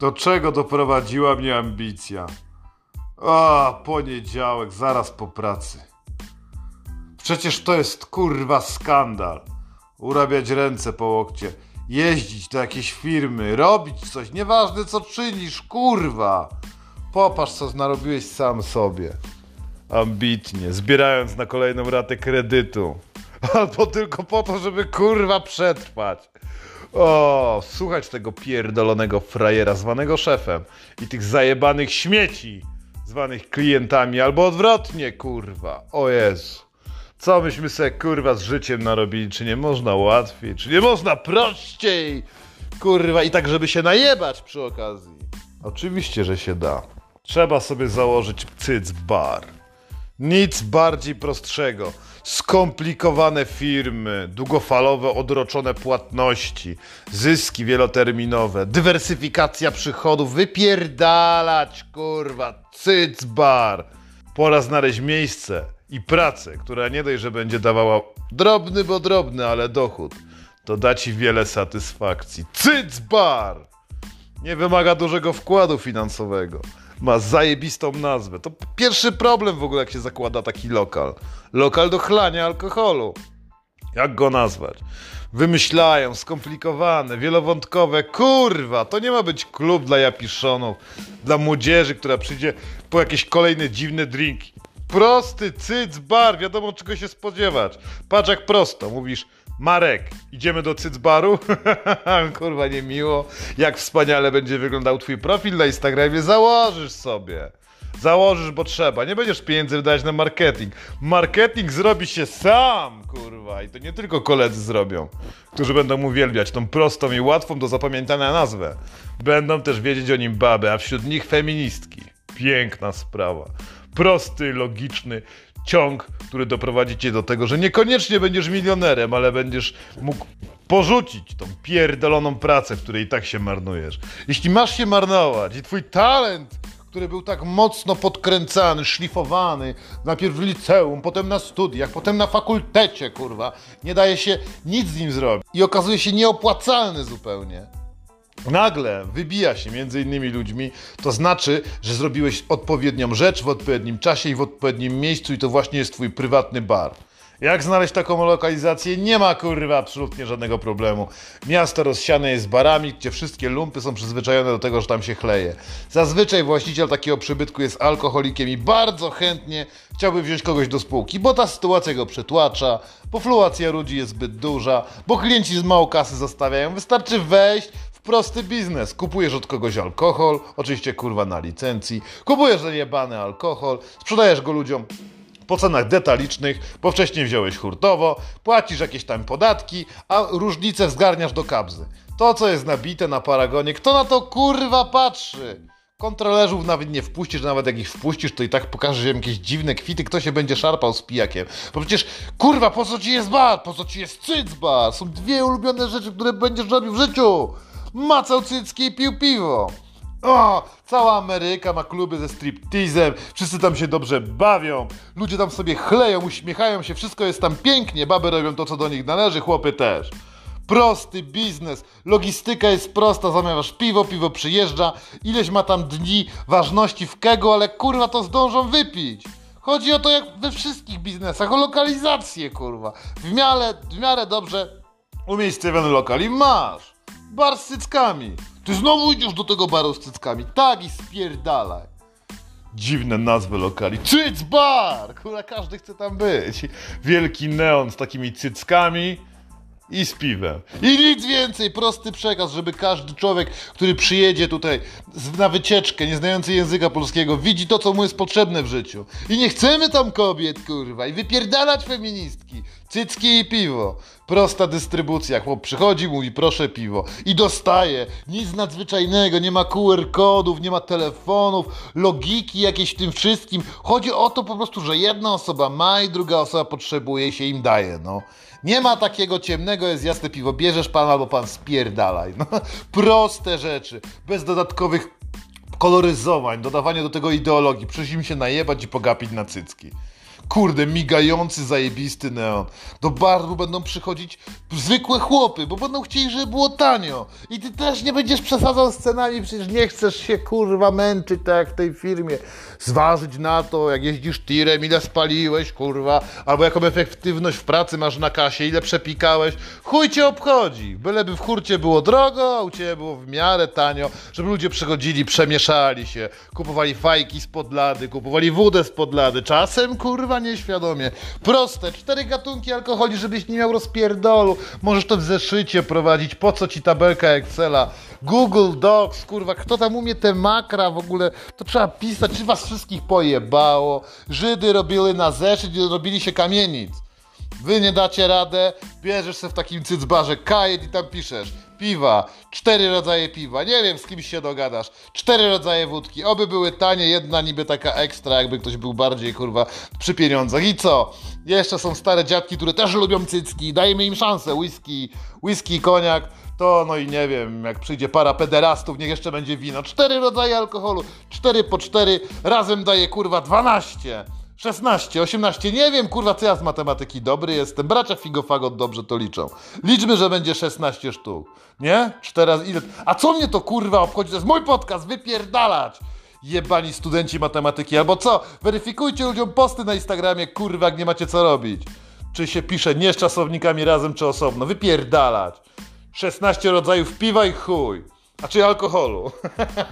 Do czego doprowadziła mnie ambicja? A, poniedziałek, zaraz po pracy. Przecież to jest kurwa skandal. Urabiać ręce po łokcie, jeździć do jakiejś firmy, robić coś, nieważne co czynisz, kurwa. Popatrz, co narobiłeś sam sobie. Ambitnie, zbierając na kolejną ratę kredytu. Albo tylko po to, żeby kurwa przetrwać. O, słuchać tego pierdolonego frajera zwanego szefem i tych zajebanych śmieci zwanych klientami, albo odwrotnie, kurwa. O Jezu. Co myśmy sobie kurwa z życiem narobili? Czy nie można łatwiej? Czy nie można prościej? Kurwa, i tak, żeby się najebać przy okazji. Oczywiście, że się da. Trzeba sobie założyć cyc bar. Nic bardziej prostszego. Skomplikowane firmy, długofalowe, odroczone płatności, zyski wieloterminowe, dywersyfikacja przychodów, wypierdalać, kurwa, cyc bar. Pora znaleźć miejsce i pracę, która nie dość, że będzie dawała drobny, bo drobny, ale dochód, to da ci wiele satysfakcji. Cyc bar! Nie wymaga dużego wkładu finansowego. Ma zajebistą nazwę. To pierwszy problem w ogóle, jak się zakłada taki lokal. Lokal do chlania alkoholu. Jak go nazwać? Wymyślają, skomplikowane, wielowątkowe. Kurwa, to nie ma być klub dla japiszonów, dla młodzieży, która przyjdzie po jakieś kolejne dziwne drinki. Prosty, cyc, bar, wiadomo czego się spodziewać. Patrz jak prosto, mówisz Marek, idziemy do cycbaru? Kurwa, niemiło. Jak wspaniale będzie wyglądał twój profil na Instagramie, założysz sobie. Założysz, bo trzeba. Nie będziesz pieniędzy wydać na marketing. Marketing zrobi się sam, kurwa. I to nie tylko koledzy zrobią, którzy będą uwielbiać tą prostą i łatwą do zapamiętania nazwę. Będą też wiedzieć o nim baby, a wśród nich feministki. Piękna sprawa. Prosty, logiczny ciąg, który doprowadzi cię do tego, że niekoniecznie będziesz milionerem, ale będziesz mógł porzucić tą pierdoloną pracę, w której i tak się marnujesz. Jeśli masz się marnować i twój talent który był tak mocno podkręcany, szlifowany, najpierw w liceum, potem na studiach, potem na fakultecie, kurwa, nie daje się nic z nim zrobić i okazuje się nieopłacalny zupełnie. Nagle wybija się między innymi ludźmi, to znaczy, że zrobiłeś odpowiednią rzecz w odpowiednim czasie i w odpowiednim miejscu i to właśnie jest twój prywatny bar. Jak znaleźć taką lokalizację? Nie ma kurwa absolutnie żadnego problemu. Miasto rozsiane jest barami, gdzie wszystkie lumpy są przyzwyczajone do tego, że tam się chleje. Zazwyczaj właściciel takiego przybytku jest alkoholikiem i bardzo chętnie chciałby wziąć kogoś do spółki, bo ta sytuacja go przetłacza, bo fluacja ludzi jest zbyt duża, bo klienci z mało kasy zostawiają. Wystarczy wejść, prosty biznes. Kupujesz od kogoś alkohol, oczywiście kurwa na licencji, kupujesz zajebany alkohol, sprzedajesz go ludziom po cenach detalicznych, bo wcześniej wziąłeś hurtowo, płacisz jakieś tam podatki, a różnicę zgarniasz do kabzy. To, co jest nabite na paragonie, kto na to kurwa patrzy? Kontrolerzów nawet nie wpuścisz, nawet jak ich wpuścisz, to i tak pokażesz im jakieś dziwne kwity, kto się będzie szarpał z pijakiem. Bo przecież, kurwa, po co ci jest bar? Po co ci jest cyc bar? Są dwie ulubione rzeczy, które będziesz robił w życiu. Macał cycki i pił piwo. O, cała Ameryka ma kluby ze striptizem, wszyscy tam się dobrze bawią, ludzie tam sobie chleją, uśmiechają się, wszystko jest tam pięknie, baby robią to, co do nich należy, chłopy też. Prosty biznes, logistyka jest prosta, zamawiasz piwo, piwo przyjeżdża, ileś ma tam dni ważności w kego, ale kurwa to zdążą wypić. Chodzi o to jak we wszystkich biznesach, o lokalizację kurwa. W miarę, w miarę dobrze umiejscowiony lokal i masz. Bar z cyckami. Ty znowu idziesz do tego baru z cyckami. Tak i spierdalaj. Dziwne nazwy lokali. Cyc bar! Kurwa, każdy chce tam być. Wielki neon z takimi cyckami i z piwem. I nic więcej, prosty przekaz, żeby każdy człowiek, który przyjedzie tutaj na wycieczkę, nie znający języka polskiego, widzi to, co mu jest potrzebne w życiu. I nie chcemy tam kobiet, kurwa, i wypierdalać feministki. Cycki i piwo. Prosta dystrybucja. Chłop przychodzi, mówi proszę piwo. I dostaje. Nic nadzwyczajnego. Nie ma QR kodów, nie ma telefonów, logiki jakiejś w tym wszystkim. Chodzi o to po prostu, że jedna osoba ma i druga osoba potrzebuje się im daje, no. Nie ma takiego ciemnego, jest jasne piwo. Bierzesz pan albo pan spierdalaj. No, proste rzeczy. Bez dodatkowych koloryzowań, dodawania do tego ideologii. Przyjść im się najebać i pogapić na cycki. Kurde, migający, zajebisty neon. Do baru będą przychodzić zwykłe chłopy, bo będą chcieli, żeby było tanio. I ty też nie będziesz przesadzał z cenami, przecież nie chcesz się kurwa męczyć tak jak w tej firmie. Zważyć na to, jak jeździsz tirem, ile spaliłeś, kurwa, albo jaką efektywność w pracy masz na kasie, ile przepikałeś. Chuj cię obchodzi. Byleby w hurcie było drogo, a u ciebie było w miarę tanio, żeby ludzie przychodzili, przemieszali się, kupowali fajki z podlady, kupowali wódę z podlady. Czasem, kurwa, nieświadomie. Proste, cztery gatunki alkoholi, żebyś nie miał rozpierdolu. Możesz to w zeszycie prowadzić. Po co ci tabelka Excela? Google Docs, kurwa, kto tam umie te makra w ogóle? To trzeba pisać, czy was wszystkich pojebało? Żydy robili na zeszyt i robili się kamienic. Wy nie dacie radę, bierzesz sobie w takim cycbarze kajet i tam piszesz piwa, cztery rodzaje piwa, nie wiem z kim się dogadasz, cztery rodzaje wódki, oby były tanie, jedna niby taka ekstra, jakby ktoś był bardziej kurwa przy pieniądzach. I co? Jeszcze są stare dziadki, które też lubią cycki, dajmy im szansę, whisky, whisky, koniak, to no i nie wiem, jak przyjdzie para pederastów, niech jeszcze będzie wino, cztery rodzaje alkoholu, cztery po cztery, razem daje kurwa 12. 16, 18, nie wiem, kurwa, co ja z matematyki dobry jestem. Bracia Figofagot dobrze to liczą. Liczmy, że będzie 16 sztuk. Nie? Razy ile? A co mnie to kurwa obchodzi? To jest mój podcast, wypierdalać! Jebani studenci matematyki, albo co? Weryfikujcie ludziom posty na Instagramie, kurwa, jak nie macie co robić. Czy się pisze nie z czasownikami razem, czy osobno. Wypierdalać. 16 rodzajów piwa i chuj. A czy alkoholu?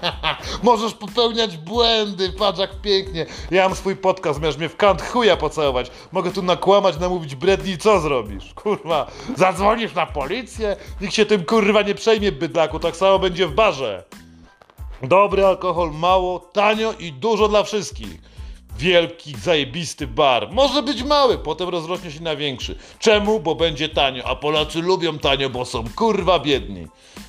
Możesz popełniać błędy, patrz jak pięknie. Ja mam swój podcast, możesz mnie w kant chuja pocałować. Mogę tu nakłamać, namówić bredni, co zrobisz? Kurwa, zadzwonisz na policję? Nikt się tym kurwa nie przejmie, bydlaku, tak samo będzie w barze. Dobry alkohol, mało, tanio i dużo dla wszystkich. Wielki, zajebisty bar. Może być mały, potem rozrośnie się na większy. Czemu? Bo będzie tanio, a Polacy lubią tanio, bo są kurwa biedni.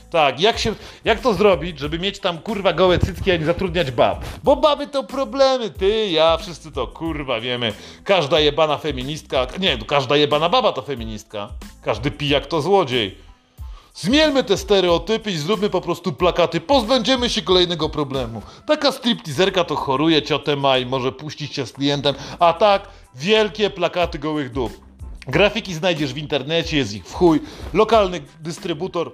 Tak, jak, się, jak to zrobić, żeby mieć tam kurwa gołe cycki, a nie zatrudniać bab? Bo baby to problemy, ty, ja, wszyscy to kurwa wiemy. Każda jebana feministka, nie, każda jebana baba to feministka. Każdy pijak to złodziej. Zmielmy te stereotypy i zróbmy po prostu plakaty. Pozbędziemy się kolejnego problemu. Taka stripteaserka to choruje, ciotę ma i może puścić się z klientem, a tak wielkie plakaty gołych dup. Grafiki znajdziesz w internecie, jest ich w chuj. Lokalny dystrybutor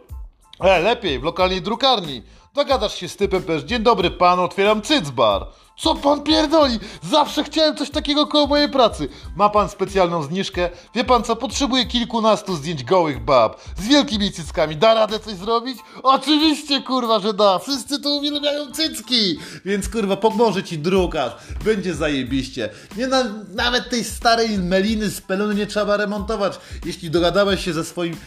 E, lepiej, w lokalnej drukarni. Dogadasz się z typem, powiesz, dzień dobry pan, otwieram cycbar. Co pan pierdoli? Zawsze chciałem coś takiego koło mojej pracy. Ma pan specjalną zniżkę? Wie pan co, potrzebuję kilkunastu zdjęć gołych bab z wielkimi cyckami. Da radę coś zrobić? Oczywiście, kurwa, że da. Wszyscy tu uwielbiają cycki. Więc, kurwa, pomoże ci drukarz. Będzie zajebiście. Nie na, nawet tej starej meliny z pelony nie trzeba remontować. Jeśli dogadałeś się ze swoim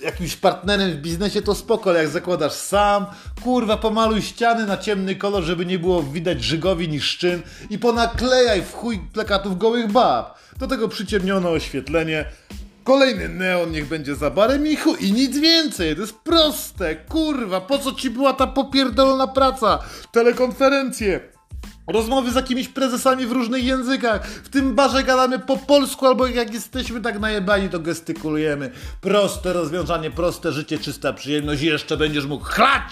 jakimś partnerem w biznesie, to spoko, ale jak zakładasz sam, kurwa, pomaluj ściany na ciemny kolor, żeby nie było widać żygowi ni szczyn i ponaklejaj w chuj plakatów gołych bab. Do tego przyciemnione oświetlenie. Kolejny neon niech będzie za barem i chuj, i nic więcej. To jest proste, kurwa, po co ci była ta popierdolona praca? Telekonferencje, Rozmowy z jakimiś prezesami w różnych językach. W tym barze gadamy po polsku, albo jak jesteśmy tak najebani, to gestykulujemy. Proste rozwiązanie, proste życie, czysta przyjemność. Jeszcze będziesz mógł chlać!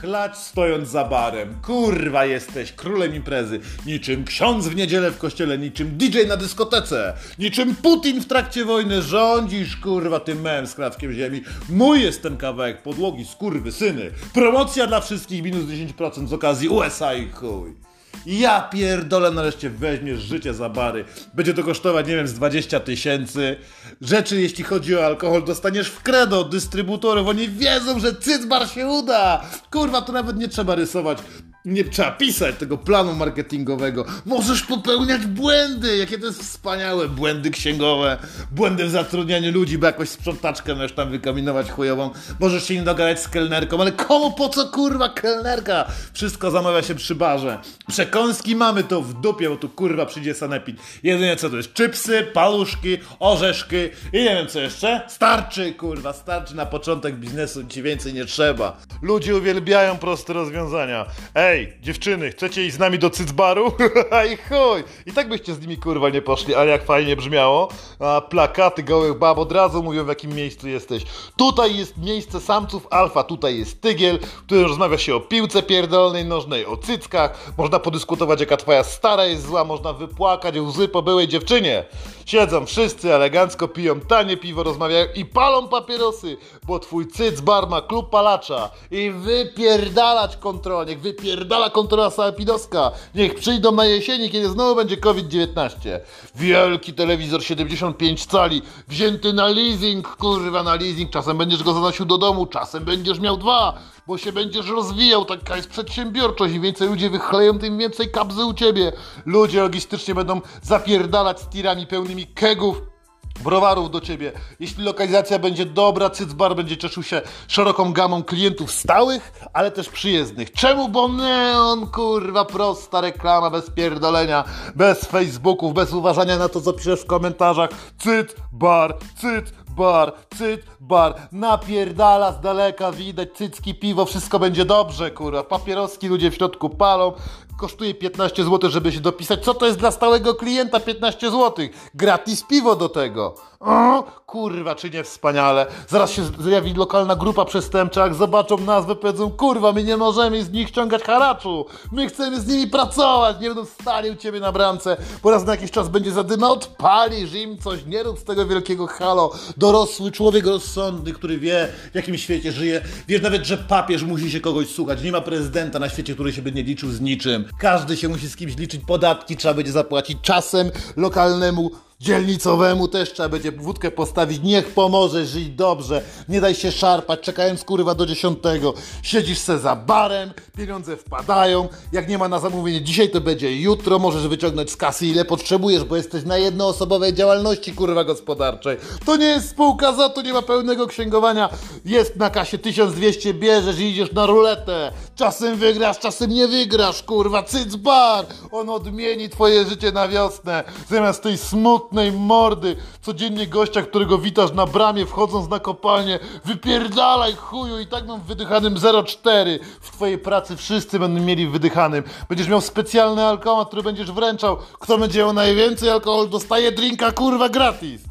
Chlać stojąc za barem. Kurwa jesteś królem imprezy. Niczym ksiądz w niedzielę w kościele, niczym DJ na dyskotece. Niczym Putin w trakcie wojny rządzisz, kurwa, tym mem z krawkiem ziemi. Mój jest ten kawałek podłogi, skurwy, syny. Promocja dla wszystkich minus 10% z okazji USA i chuj. Ja pierdolę, nareszcie weźmiesz życie za bary. Będzie to kosztować, nie wiem, z 20 tysięcy. Rzeczy, jeśli chodzi o alkohol, dostaniesz w kredo od dystrybutorów. Oni wiedzą, że cycbar się uda. Kurwa, to nawet nie trzeba rysować nie trzeba pisać tego planu marketingowego. Możesz popełniać błędy, jakie to jest wspaniałe. Błędy księgowe, błędy w zatrudnianiu ludzi, bo jakoś sprzątaczkę możesz tam wykaminować chujową. Możesz się nie dogadać z kelnerką, ale komu po co kurwa kelnerka? Wszystko zamawia się przy barze. Przekąski mamy to w dupie, bo tu kurwa przyjdzie sanepid. Jedynie co to jest? Czypsy, paluszki, orzeszki i nie wiem co jeszcze. Starczy kurwa, starczy na początek biznesu, ci więcej nie trzeba. Ludzie uwielbiają proste rozwiązania. Ej, Ej, dziewczyny, chcecie iść z nami do cycbaru? I chuj! I tak byście z nimi kurwa nie poszli, ale jak fajnie brzmiało. A plakaty gołych bab od razu mówią w jakim miejscu jesteś. Tutaj jest miejsce samców alfa, tutaj jest tygiel, w którym rozmawia się o piłce pierdolnej nożnej, o cyckach. Można podyskutować jaka twoja stara jest zła, można wypłakać łzy po byłej dziewczynie. Siedzą wszyscy elegancko, piją tanie piwo, rozmawiają i palą papierosy, bo twój cycbar ma klub palacza i wypierdalać kontrolę, niech wypierdala kontrola sanepidowska, niech przyjdą na jesieni, kiedy znowu będzie COVID-19. Wielki telewizor 75 cali, wzięty na leasing, kurwa na leasing, czasem będziesz go zanosił do domu, czasem będziesz miał dwa, bo się będziesz rozwijał, taka jest przedsiębiorczość, im więcej ludzie wychleją, tym więcej kabzy u ciebie. Ludzie logistycznie będą zapierdalać z tirami pełnymi kegów, browarów do ciebie. Jeśli lokalizacja będzie dobra, Cycbar będzie cieszył się szeroką gamą klientów stałych, ale też przyjezdnych. Czemu? Bo neon, kurwa, prosta reklama, bez pierdolenia, bez Facebooków, bez uważania na to, co piszesz w komentarzach. Cyt, bar, cyt, bar, cyt, bar. Napierdala z daleka, widać cycki, piwo, wszystko będzie dobrze, kurwa. Papieroski ludzie w środku palą. Kosztuje 15 zł, żeby się dopisać. Co to jest dla stałego klienta 15 zł? Gratis piwo do tego. O, kurwa, czy nie wspaniale. Zaraz się zjawi lokalna grupa przestępcza, jak zobaczą nazwę, powiedzą, kurwa, my nie możemy z nich ściągać haraczu. My chcemy z nimi pracować. Nie będą stali u ciebie na bramce. Po raz na jakiś czas będzie zadyma, odpalisz im coś. Nie rób z tego wielkiego halo. Dorosły człowiek rozsądny, który wie, w jakim świecie żyje. Wiesz nawet, że papież musi się kogoś słuchać. Nie ma prezydenta na świecie, który się by nie liczył z niczym. Każdy się musi z kimś liczyć. Podatki trzeba będzie zapłacić czasem lokalnemu dzielnicowemu też trzeba będzie wódkę postawić, niech pomoże żyć dobrze, nie daj się szarpać, czekając kurwa do dziesiątego, siedzisz se za barem, pieniądze wpadają, jak nie ma na zamówienie dzisiaj, to będzie jutro, możesz wyciągnąć z kasy ile potrzebujesz, bo jesteś na jednoosobowej działalności kurwa gospodarczej. To nie jest spółka za to, nie ma pełnego księgowania, jest na kasie 1200, bierzesz i idziesz na ruletę, czasem wygrasz, czasem nie wygrasz, kurwa, cyc bar, on odmieni twoje życie na wiosnę, zamiast tej smutnej smutnej mordy. Codziennie gościa, którego witasz na bramie, wchodząc na kopalnię. Wypierdalaj chuju i tak mam wydychanym 0,4. W twojej pracy wszyscy będą mieli wydychanym. Będziesz miał specjalny alkomat, który będziesz wręczał. Kto będzie miał najwięcej alkohol, dostaje drinka kurwa gratis.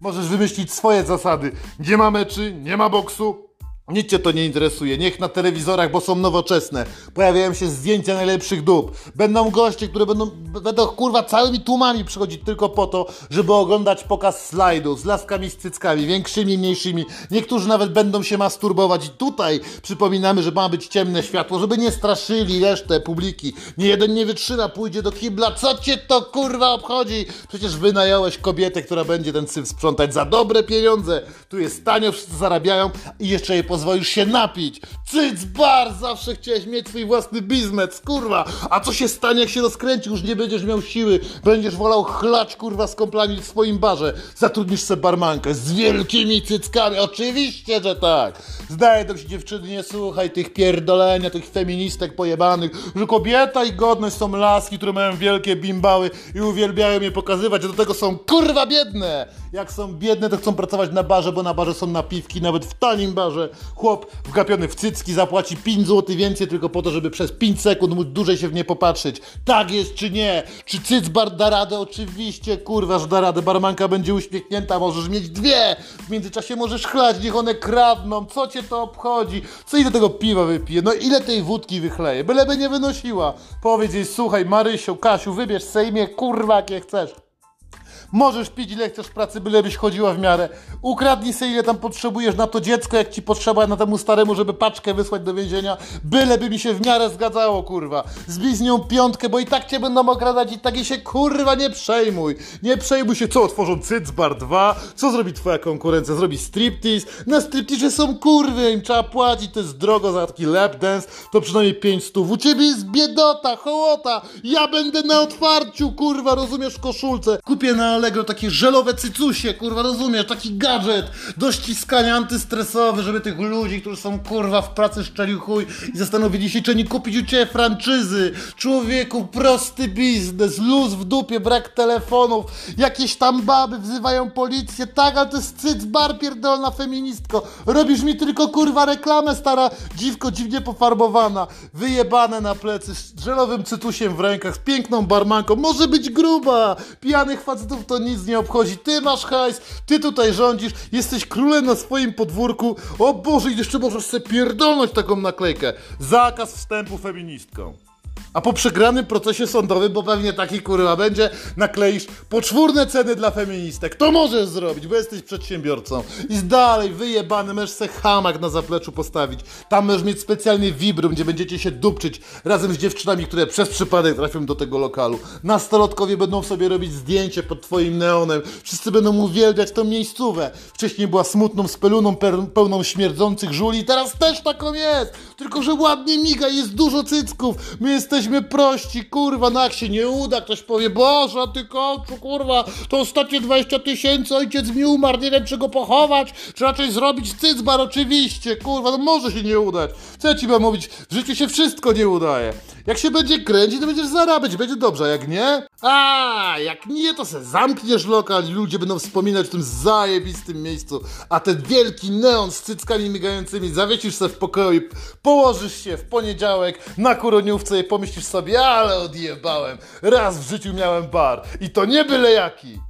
Możesz wymyślić swoje zasady. Nie ma meczy, nie ma boksu, nic cię to nie interesuje, niech na telewizorach, bo są nowoczesne. Pojawiają się zdjęcia najlepszych dób. Będą goście, które będą, będą kurwa całymi tłumami przychodzić tylko po to, żeby oglądać pokaz slajdów z laskami z cyckami, większymi, mniejszymi. Niektórzy nawet będą się masturbować. I tutaj przypominamy, że ma być ciemne światło, żeby nie straszyli resztę publiki. Nie jeden nie wytrzyma, pójdzie do kibla. Co cię to kurwa obchodzi? Przecież wynająłeś kobietę, która będzie ten syf sprzątać za dobre pieniądze. Tu jest tanio, wszyscy zarabiają i jeszcze jej pozwolić pozwolisz się napić. Cyc bar, zawsze chciałeś mieć swój własny biznes, kurwa. A co się stanie, jak się rozkręci, już nie będziesz miał siły, będziesz wolał chlać, kurwa, z komplami w swoim barze. Zatrudnisz sobie barmankę z wielkimi cyckami, oczywiście, że tak. Znajdą się dziewczyny, nie słuchaj tych pierdolenia, tych feministek pojebanych, że kobieta i godność są laski, które mają wielkie bimbały i uwielbiają je pokazywać, że do tego są kurwa biedne. Jak są biedne, to chcą pracować na barze, bo na barze są napiwki, nawet w tanim barze. Chłop wgapiony w cycki zapłaci 5 zł więcej tylko po to, żeby przez 5 sekund móc dłużej się w nie popatrzeć. Tak jest czy nie? Czy cycbar da radę? Oczywiście, kurwa, że da radę. Barmanka będzie uśmiechnięta, możesz mieć dwie. W międzyczasie możesz chlać, niech one kradną. Co cię to obchodzi? Co ile tego piwa wypije? No ile tej wódki wychleje? Byleby nie wynosiła. Powiedz jej, słuchaj, Marysiu, Kasiu, wybierz sejmie, kurwa, jakie chcesz. Możesz pić ile chcesz pracy, bylebyś chodziła w miarę. Ukradnij sobie ile tam potrzebujesz na to dziecko, jak ci potrzeba na temu staremu, żeby paczkę wysłać do więzienia. Byleby mi się w miarę zgadzało, kurwa. Zbij z nią piątkę, bo i tak cię będą okradać i tak się kurwa nie przejmuj. Nie przejmuj się, co otworzą Cycbar 2? Co zrobi twoja konkurencja? Zrobi striptease? Na striptease są kurwy, im trzeba płacić, to jest drogo za taki lap dance, to przynajmniej 5 stów. U ciebie jest biedota, hołota. Ja będę na otwarciu, kurwa, rozumiesz, w koszulce. Kupię na Allegro takie żelowe cycusie, kurwa, rozumiesz, taki gadżet do ściskania antystresowy, żeby tych ludzi, którzy są, kurwa, w pracy szczelił chuj i zastanowili się, czy nie kupić u Ciebie franczyzy. Człowieku, prosty biznes, luz w dupie, brak telefonów, jakieś tam baby wzywają policję, tak, ale to jest cyc bar pierdolna feministko. Robisz mi tylko, kurwa, reklamę, stara dziwko dziwnie pofarbowana, wyjebane na plecy, z żelowym cytusiem w rękach, z piękną barmanką, może być gruba, pijanych facetów to nic nie obchodzi, ty masz hajs, ty tutaj rządzisz, jesteś królem na swoim podwórku, o Boże, jeszcze możesz sobie pierdolnąć taką naklejkę, zakaz wstępu feministką. A po przegranym procesie sądowym, bo pewnie taki kurwa będzie, nakleisz poczwórne ceny dla feministek. To możesz zrobić, bo jesteś przedsiębiorcą. I dalej wyjebany, możesz se hamak na zapleczu postawić. Tam możesz mieć specjalny wibrum, gdzie będziecie się dupczyć razem z dziewczynami, które przez przypadek trafią do tego lokalu. Nastolatkowie będą sobie robić zdjęcie pod twoim neonem. Wszyscy będą uwielbiać tą miejscówę. Wcześniej była smutną speluną pełną śmierdzących żuli, teraz też taką jest. Tylko, że ładnie miga, jest dużo cycków. My jesteśmy prości, kurwa, no jak się nie uda, ktoś powie, Boże, ty koczu, kurwa, to ostatnie 20 tysięcy, ojciec mi umarł, nie wiem, czy go pochować, czy raczej zrobić cycbar, oczywiście, kurwa, no może się nie udać. Co ja ci mam mówić, w życiu się wszystko nie udaje. Jak się będzie kręcić, to będziesz zarabiać, będzie dobrze, a jak nie? A, jak nie, to se zamkniesz lokal i ludzie będą wspominać o tym zajebistym miejscu, a ten wielki neon z cyckami migającymi zawiesisz sobie w pokoju, położysz się w poniedziałek na kuroniówce i pomyślisz sobie, ale odjebałem, raz w życiu miałem bar i to nie byle jaki.